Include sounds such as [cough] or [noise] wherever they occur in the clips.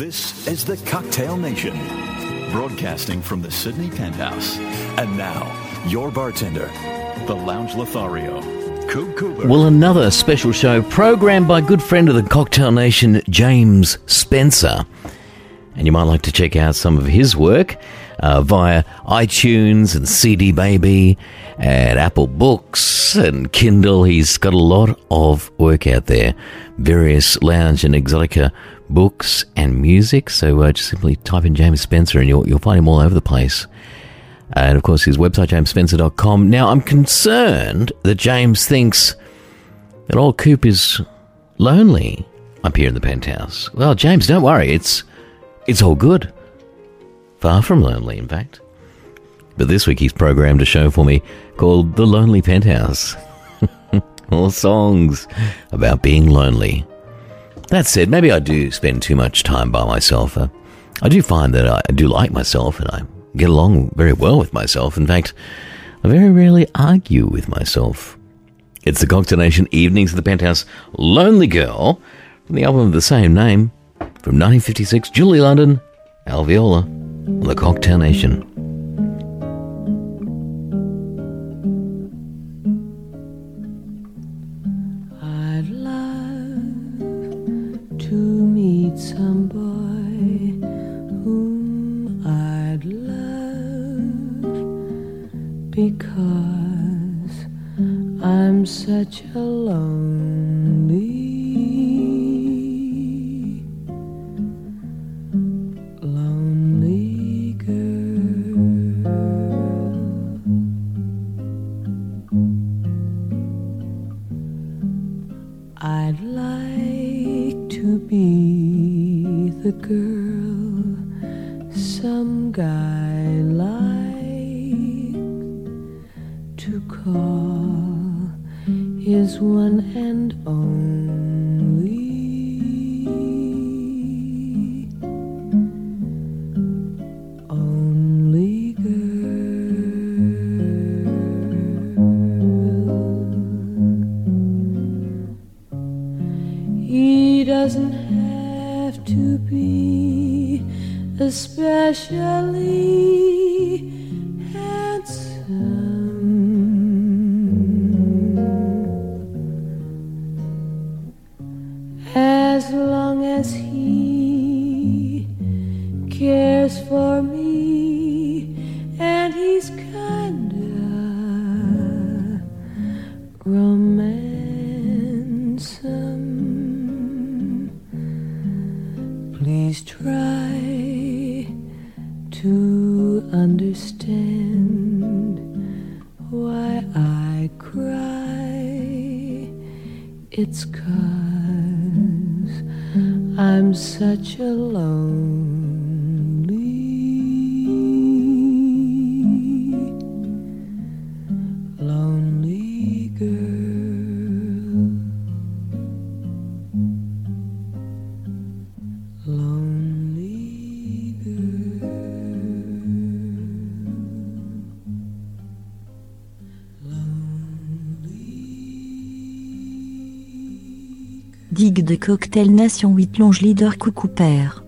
This is the Cocktail Nation, broadcasting from the Sydney Penthouse. And now, your bartender, the Lounge Lothario, Coop Cooper. Well, another special show programmed by good friend of the Cocktail Nation, James Spencer. And you might like to check out some of his work uh, via iTunes and CD Baby and Apple Books and Kindle. He's got a lot of work out there, various lounge and exotica books and music. So uh, just simply type in James Spencer and you'll, you'll find him all over the place. And of course, his website, jamesspencer.com. Now, I'm concerned that James thinks that old Coop is lonely up here in the penthouse. Well, James, don't worry. It's, it's all good. Far from lonely, in fact. But this week he's programmed a show for me called The Lonely Penthouse. [laughs] all songs about being lonely. That said, maybe I do spend too much time by myself. Uh, I do find that I do like myself and I get along very well with myself. In fact, I very rarely argue with myself. It's the Cocktail Nation Evenings at the Penthouse Lonely Girl from the album of the same name from 1956, Julie London, Al Viola, on the Cocktail Nation. Some boy whom I'd love because I'm such a des cocktails Nation 8 Longe Leader Cooper.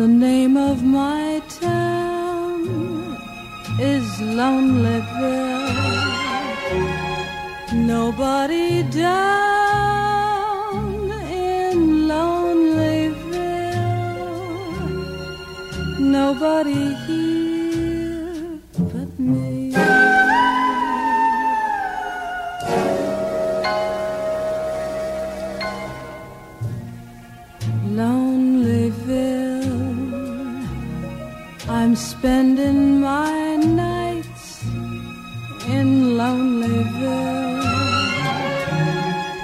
The name of my town is Lonelyville. Nobody down in Lonelyville, nobody here but me. spending my nights in Lonelyville,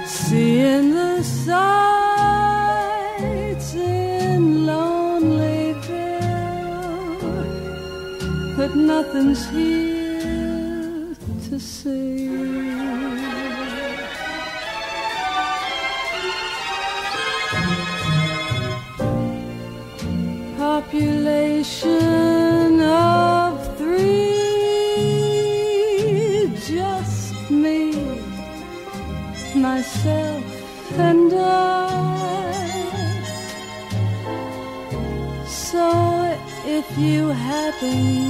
seeing the sights in Lonelyville, but nothing's here. You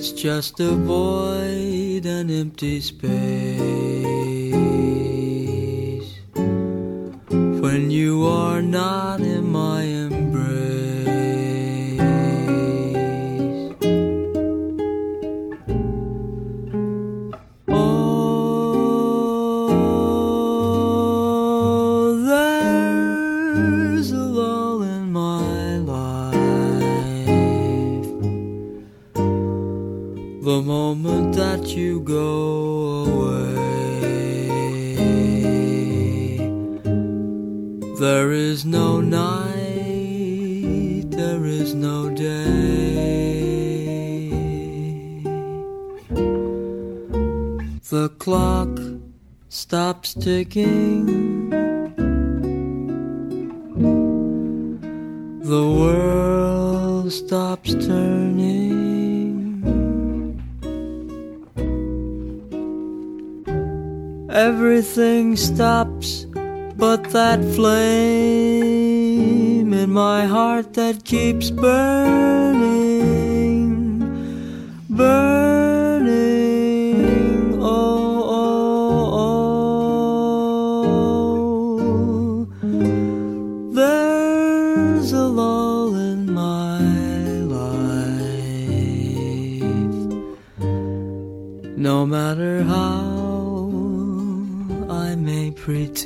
It's just a void, an empty space. When you are not ticking. The world stops turning. Everything stops but that flame No matter how I may pretend,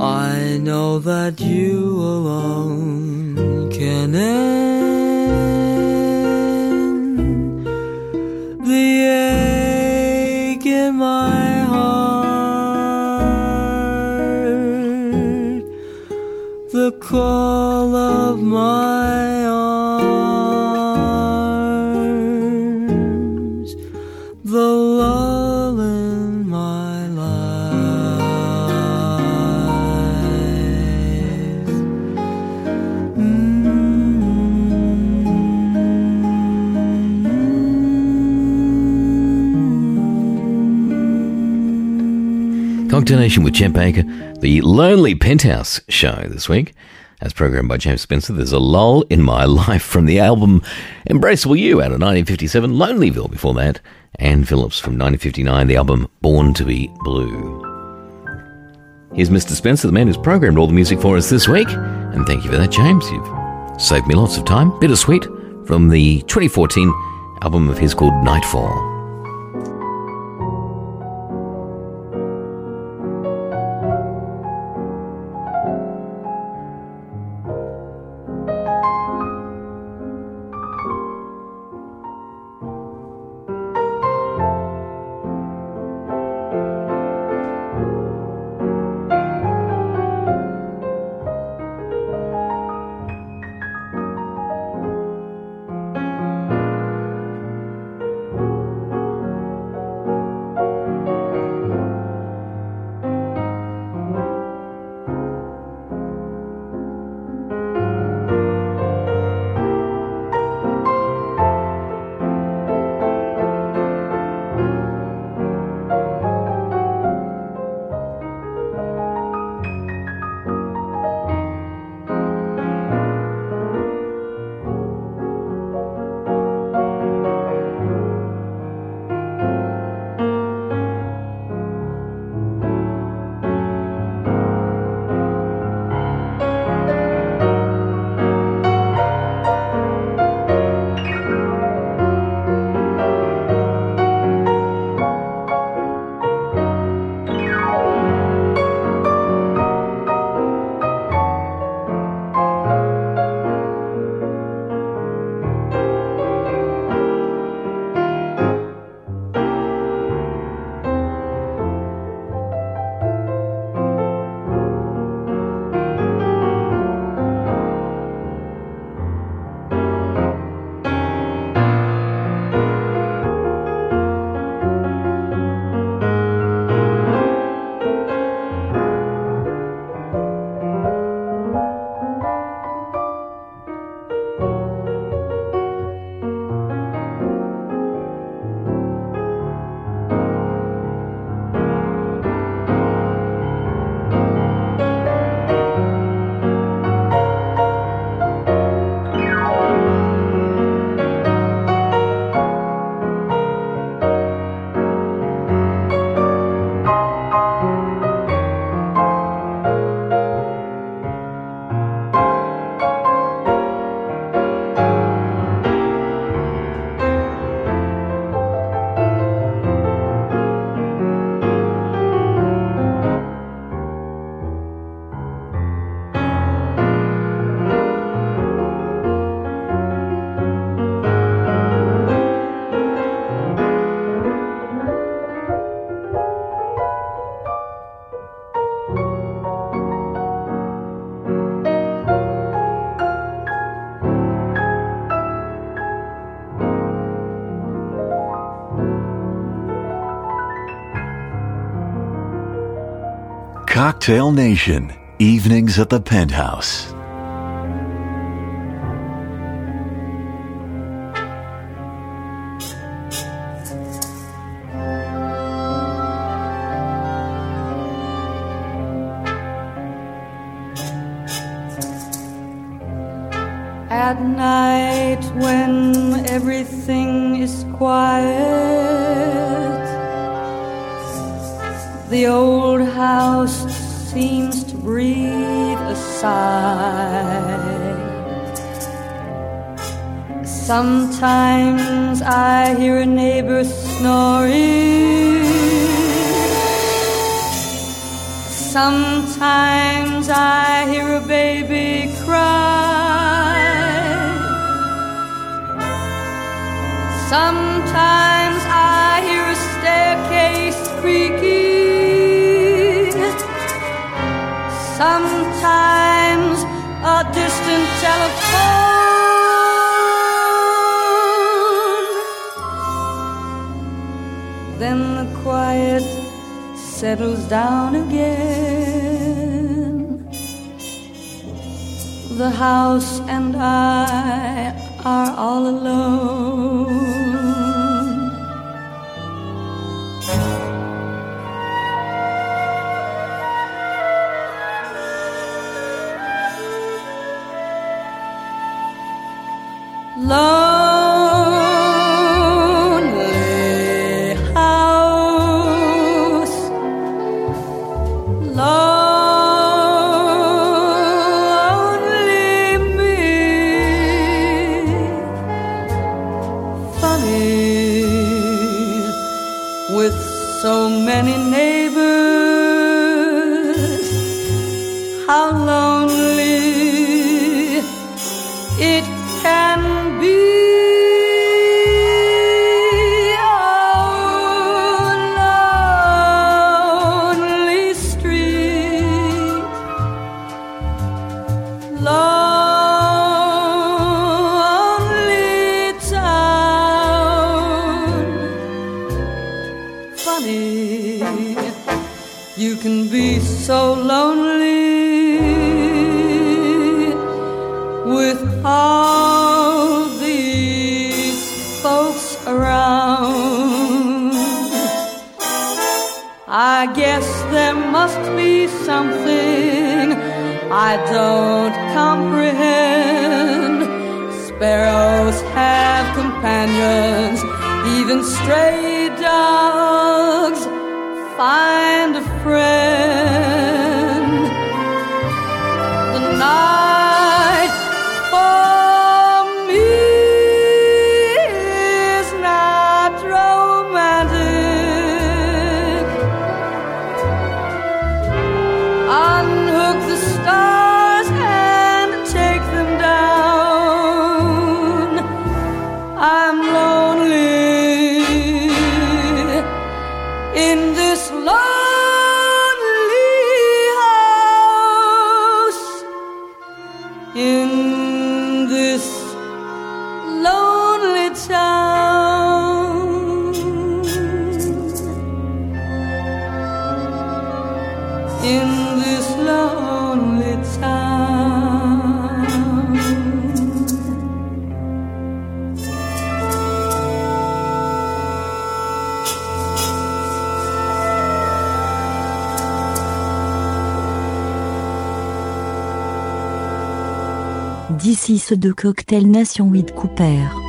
I know that you alone can end Cocktail Nation with Chet Baker, the Lonely Penthouse show this week. As programmed by James Spencer, there's a lull in my [laughs] life from the album Embraceable You out of 1957, Lonelyville before that, Anne Phillips from 1959, the album Born to be Blue. Here's Mr. Spencer, the man who's programmed all the music for us this week. And thank you for that, James. You've saved me lots of time. Bittersweet from the 2014 album of his called Nightfall. Cocktail Nation, evenings at the penthouse. the house and I are all alone. I guess there must be something I don't comprehend. Sparrows have companions, even stray dogs find. This is the Cocktail Nation with Cooper.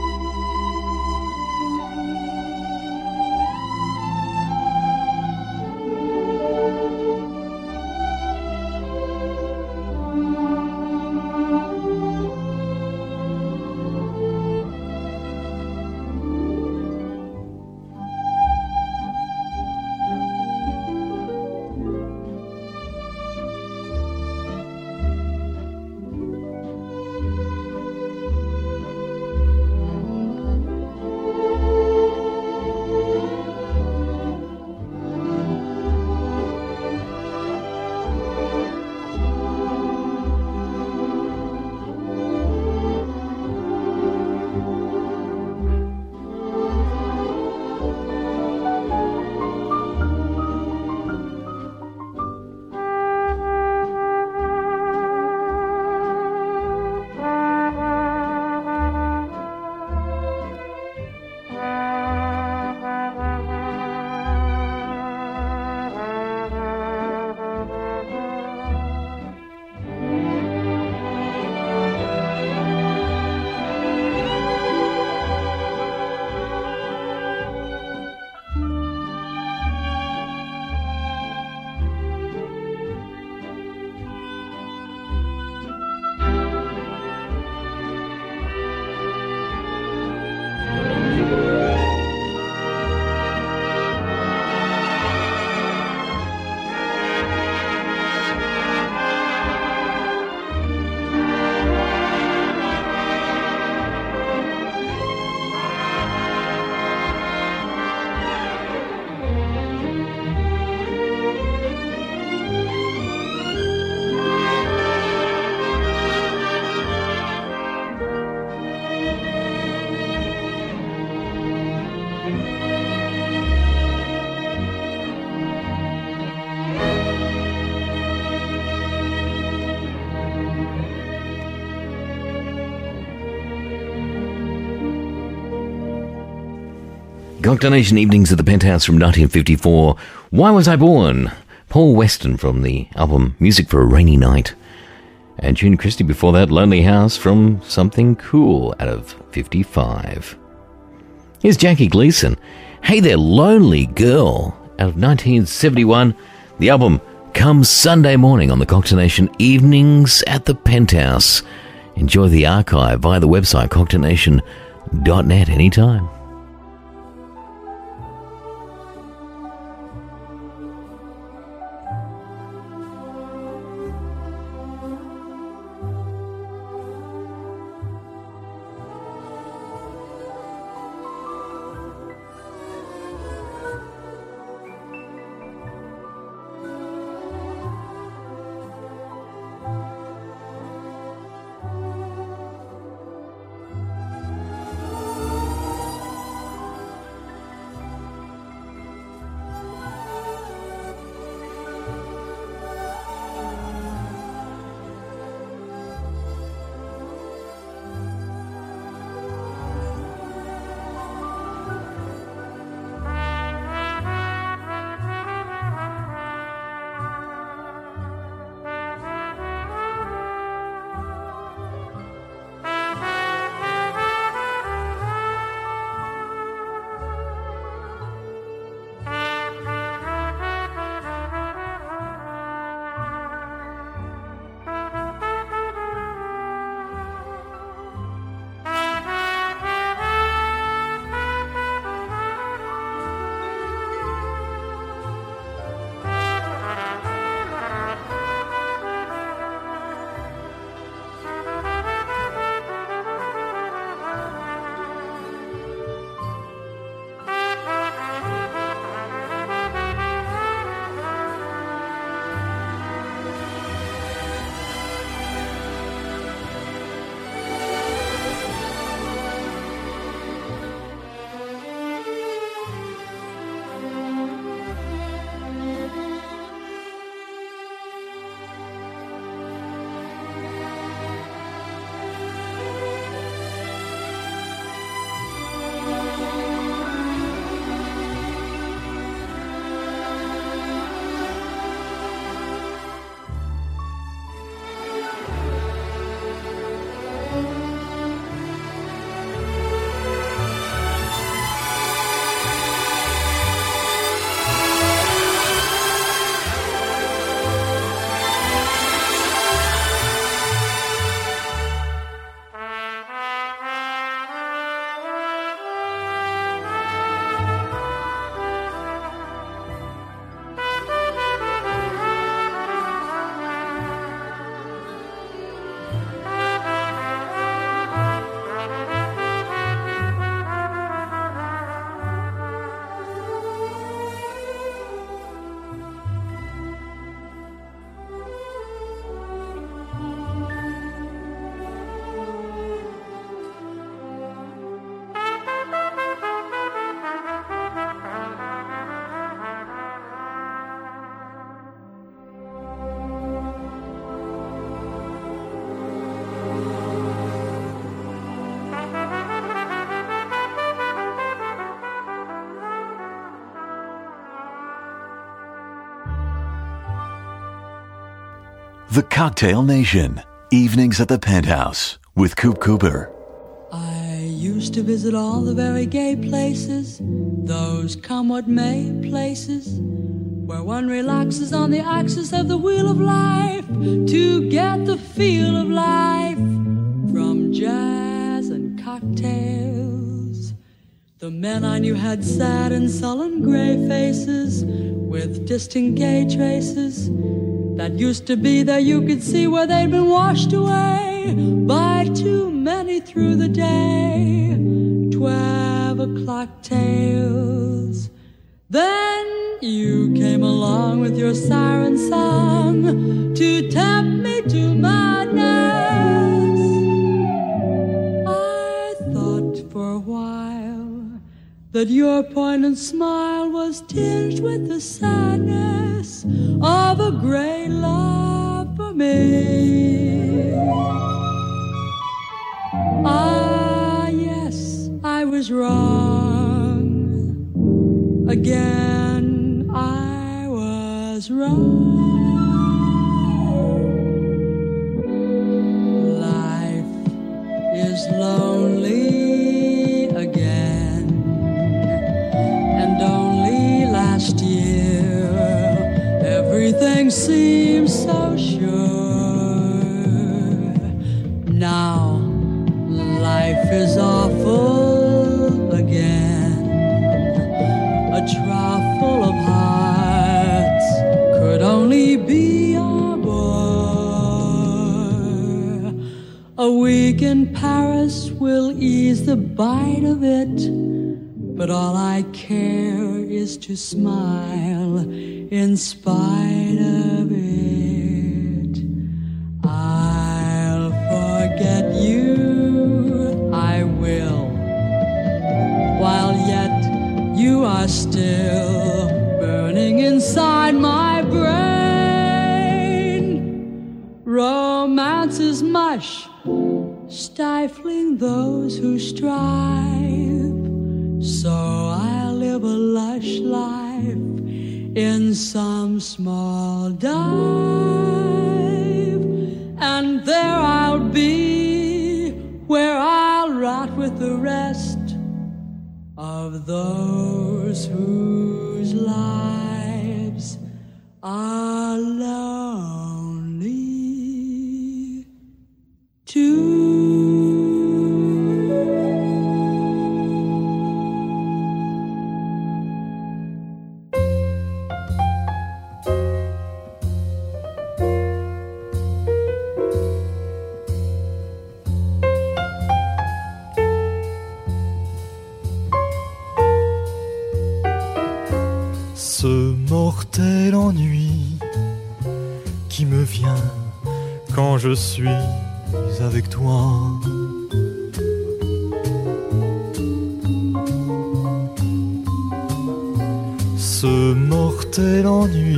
Cocktail Evenings at the Penthouse from 1954. Why Was I Born? Paul Weston from the album Music for a Rainy Night. And June Christy before that, Lonely House from Something Cool out of 55. Here's Jackie Gleason. Hey There Lonely Girl out of 1971. The album comes Sunday morning on the Cocktail Evenings at the Penthouse. Enjoy the archive via the website cocktailnation.net anytime. The Cocktail Nation. Evenings at the Penthouse with Coop Cooper. I used to visit all the very gay places, those come what may places, where one relaxes on the axis of the wheel of life to get the feel of life from jazz and cocktails. The men I knew had sad and sullen gray faces with distant gay traces that used to be there you could see where they'd been washed away by too many through the day. Twelve o'clock tales. Then you came along with your siren song to tempt me to madness. I thought for a while that your poignant smile was tinged with the sadness of a great love for me. Ah, yes, I was wrong. again I was wrong. Life is lonely seemed so sure. Now life is awful again. A trough full of hearts could only be our bore. A week in Paris will ease the bite of it, but all I care is to smile in spite of still burning inside my brain. Romance is mush, stifling those who strive. So I'll live a lush life in some small dive, and there I'll be where I'll rot with the rest of those whose lives are lonely je suis avec toi. Ce mortel ennui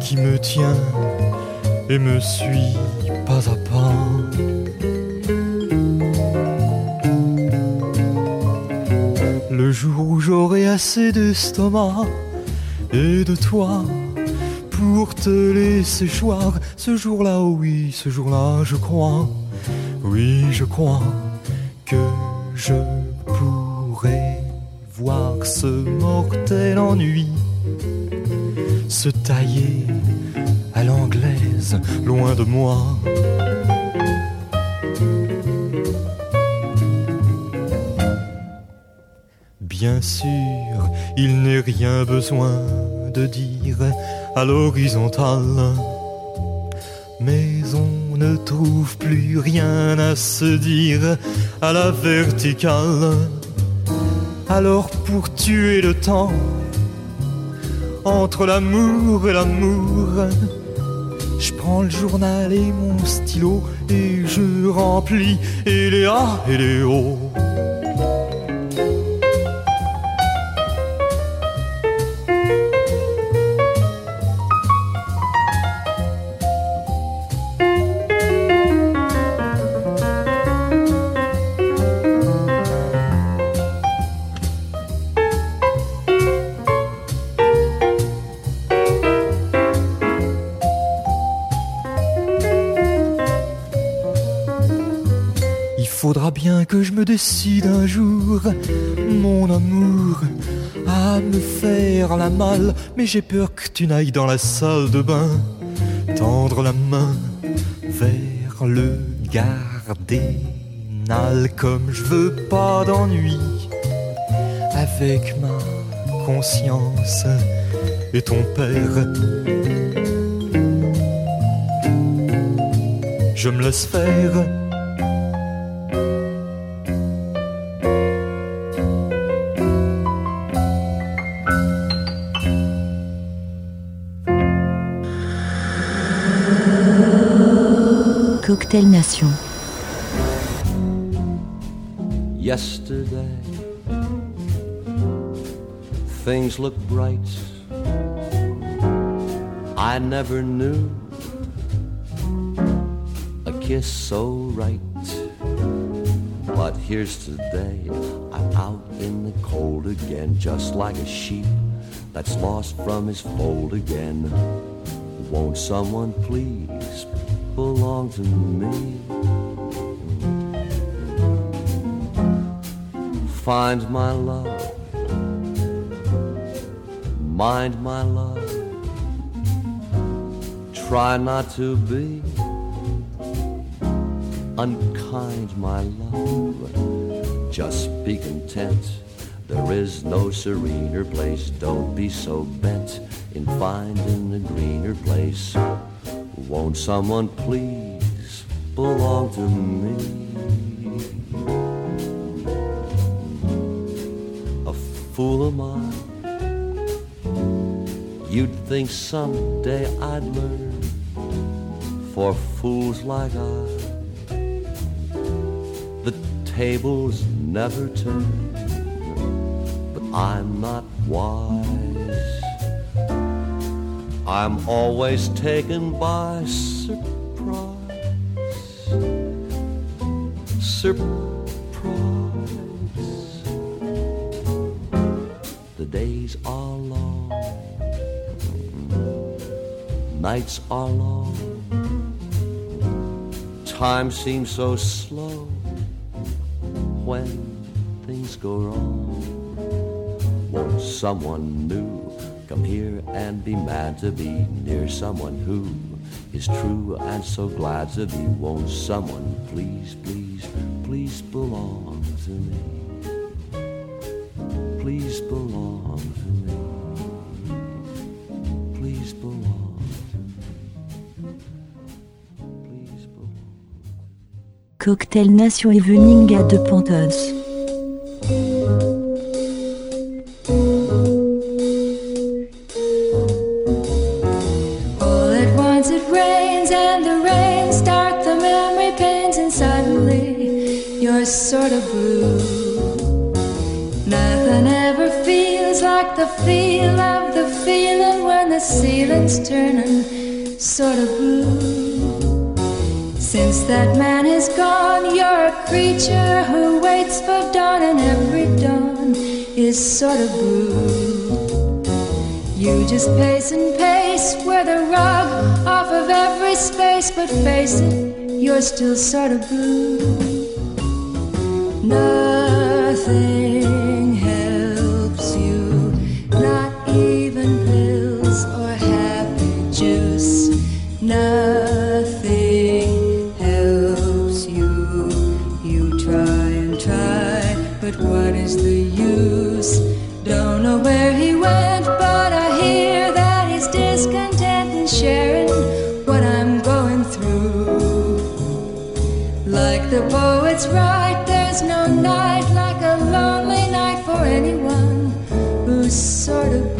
qui me tient et me suit pas à pas. Le jour où j'aurai assez d'estomac et de toi pour te laisser choir, ce jour-là, oui, ce jour-là, je crois, oui, je crois que je pourrai voir ce mortel ennui se tailler à l'anglaise, loin de moi. Bien sûr, il n'est rien besoin de dire à l'horizontale. Mais on ne trouve plus rien à se dire à la verticale. Alors pour tuer le temps, entre l'amour et l'amour, je prends le journal et mon stylo et je remplis et les A et les O. faudra bien que je me décide un jour, mon amour, à me faire la malle. Mais j'ai peur que tu n'ailles dans la salle de bain, tendre la main vers le gardénal. Comme je veux pas d'ennui avec ma conscience et ton père. Je me laisse faire. Cocktail Nation. Yesterday, things looked bright. I never knew a kiss so right. But here's today, I'm out in the cold again, just like a sheep that's lost from his fold again. Won't someone please belong to me? Find my love, mind my love. Try not to be unkind, my love. Just be content. There is no serener place. Don't be so bent in finding a greener place. Won't someone please belong to me? A fool am I. You'd think someday I'd learn. For fools like I, the tables never turn. But I'm not wise. I'm always taken by surprise. Surprise. The days are long, nights are long. Time seems so slow when things go wrong. Won't someone new come here and be mad to be near someone who is true and so glad to be? Won't someone please, please, please belong to me? Please belong to me. Please belong to me. Please belong. Cocktail Nation Evening à deux Pontos. You're still sort of blue. Nothing Like the poets write, there's no night like a lonely night for anyone who's sort of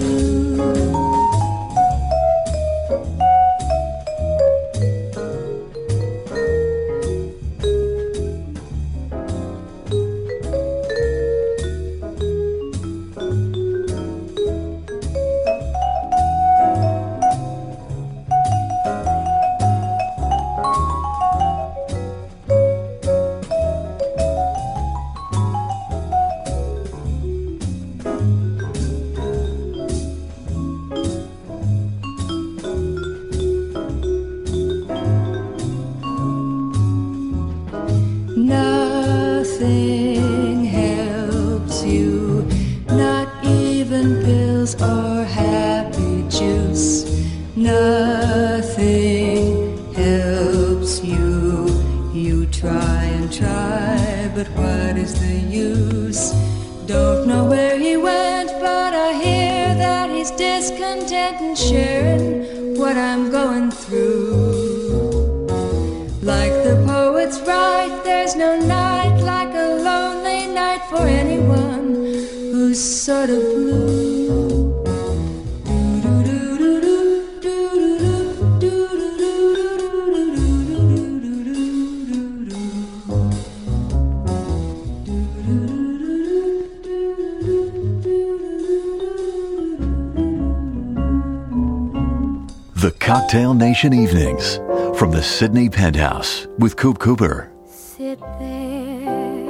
Cocktail Nation Evenings from the Sydney Penthouse with Coop Cooper. Sit there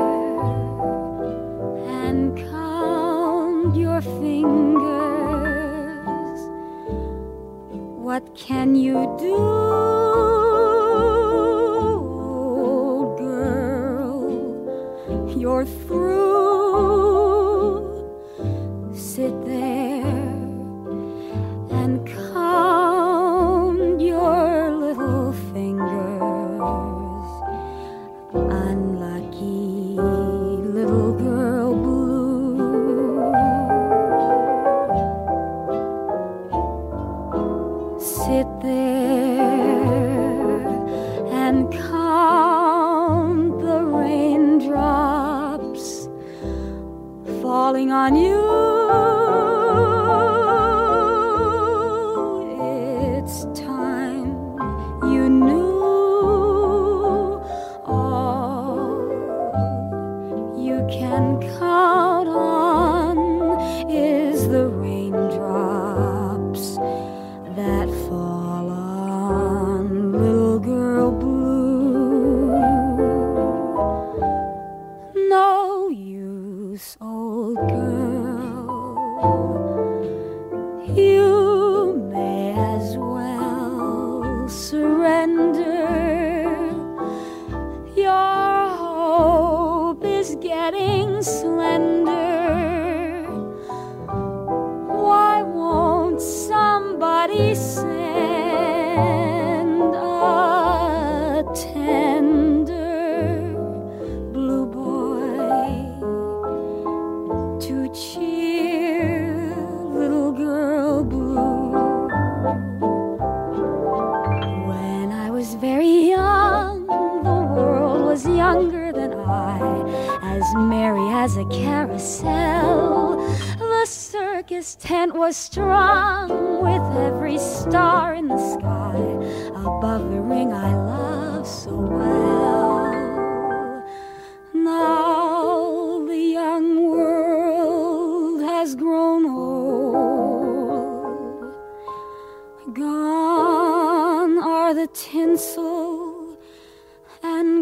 and count your fingers. What can you do?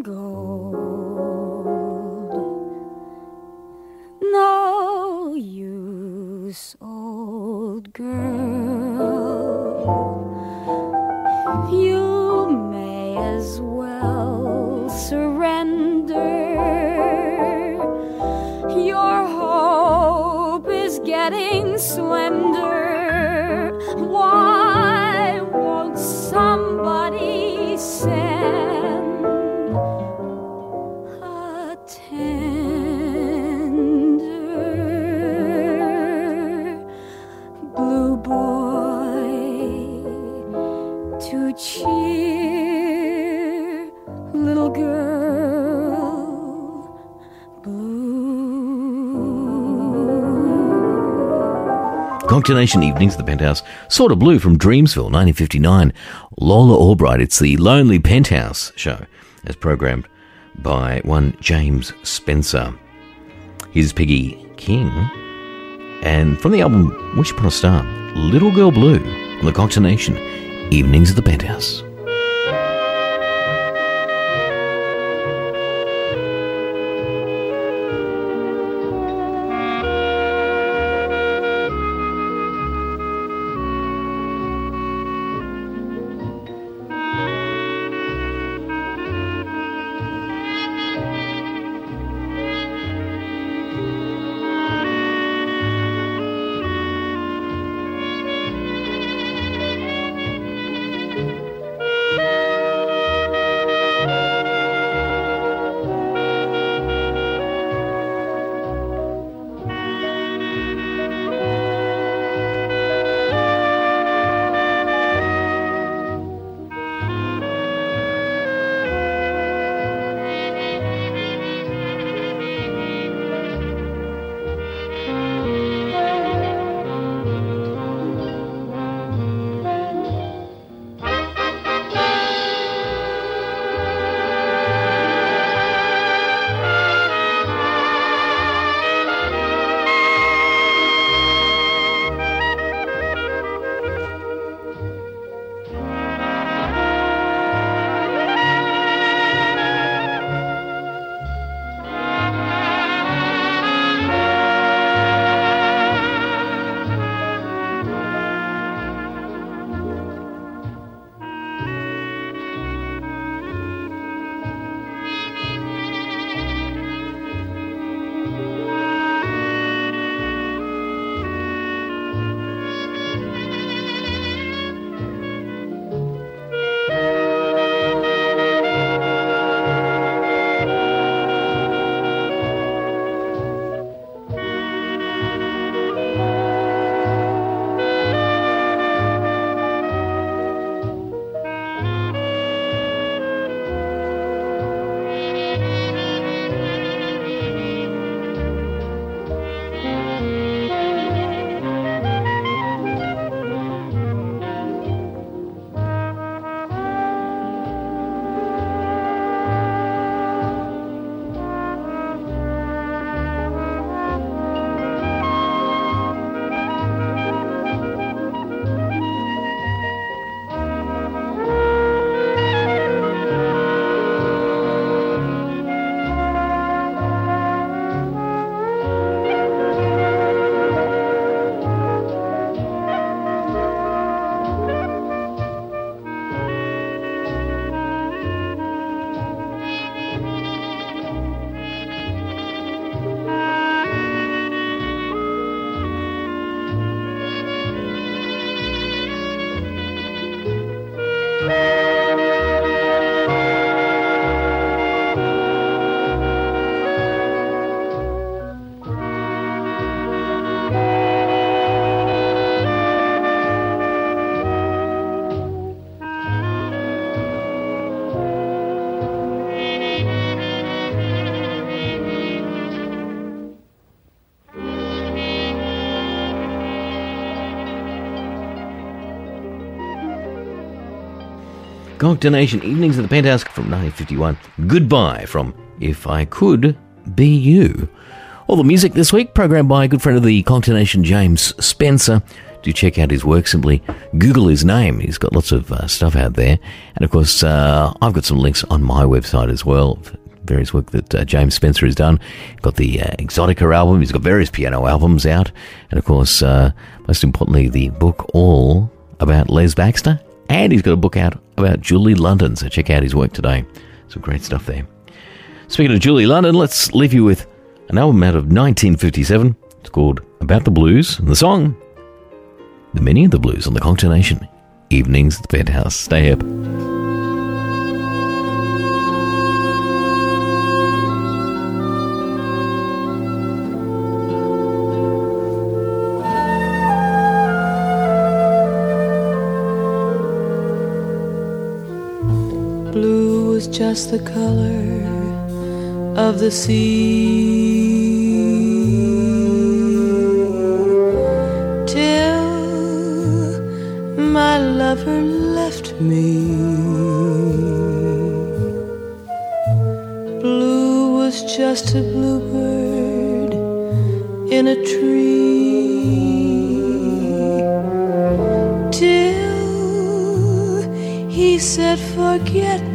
go. Cocktail Nation Evenings the Penthouse, Sort of Blue from Dreamsville, 1959, Lola Albright, it's the Lonely Penthouse show, as programmed by one James Spencer. Here's Peggy King, and from the album Wish Upon a Star, Little Girl Blue on the Cocktail Nation, Evenings at the Penthouse. Cocktail Evenings at the Penthouse from 1951. Goodbye from If I Could Be You. All the music this week, programmed by a good friend of the Cocktail James Spencer. Do check out his work. Simply Google his name. He's got lots of uh, stuff out there. And of course, uh, I've got some links on my website as well. Various work that uh, James Spencer has done. Got the uh, Exotica album. He's got various piano albums out. And of course, uh, most importantly, the book All about Les Baxter. And he's got a book out about Julie London. So check out his work today. Some great stuff there. Speaking of Julie London, let's leave you with an album out of 1957. It's called About the Blues. And the song the Meaning of the blues on the Cocktail Nation. Evenings at the Penthouse. Stay up. Just the color of the sea Till my lover left me. Blue was just a bluebird in a tree till he said, Forget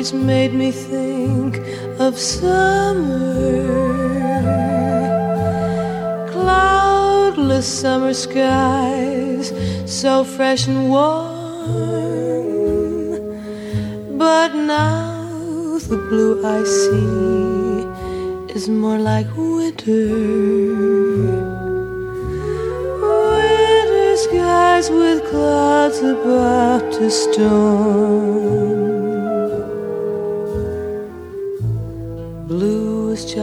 always made me think of summer cloudless summer skies, so fresh and warm. But now the blue I see is more like winter. Winter skies with clouds about to storm.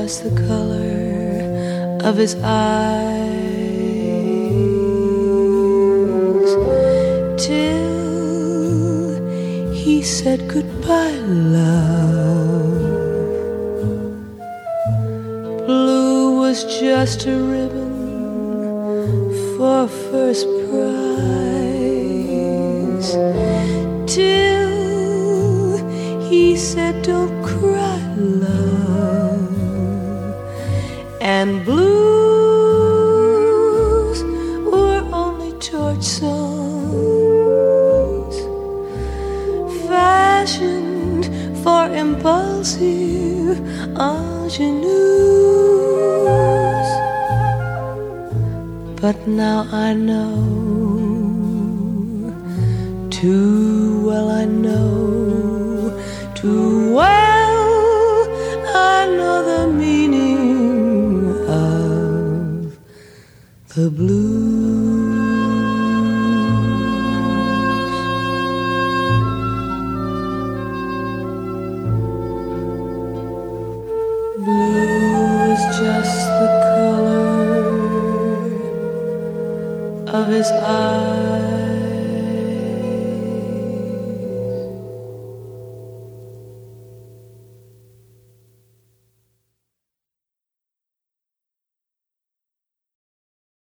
Just the color of his eyes till he said goodbye, love. Blue was just a ribbon for first prize till And for impulsive ingenues. But now I know, too well I know, too the blues.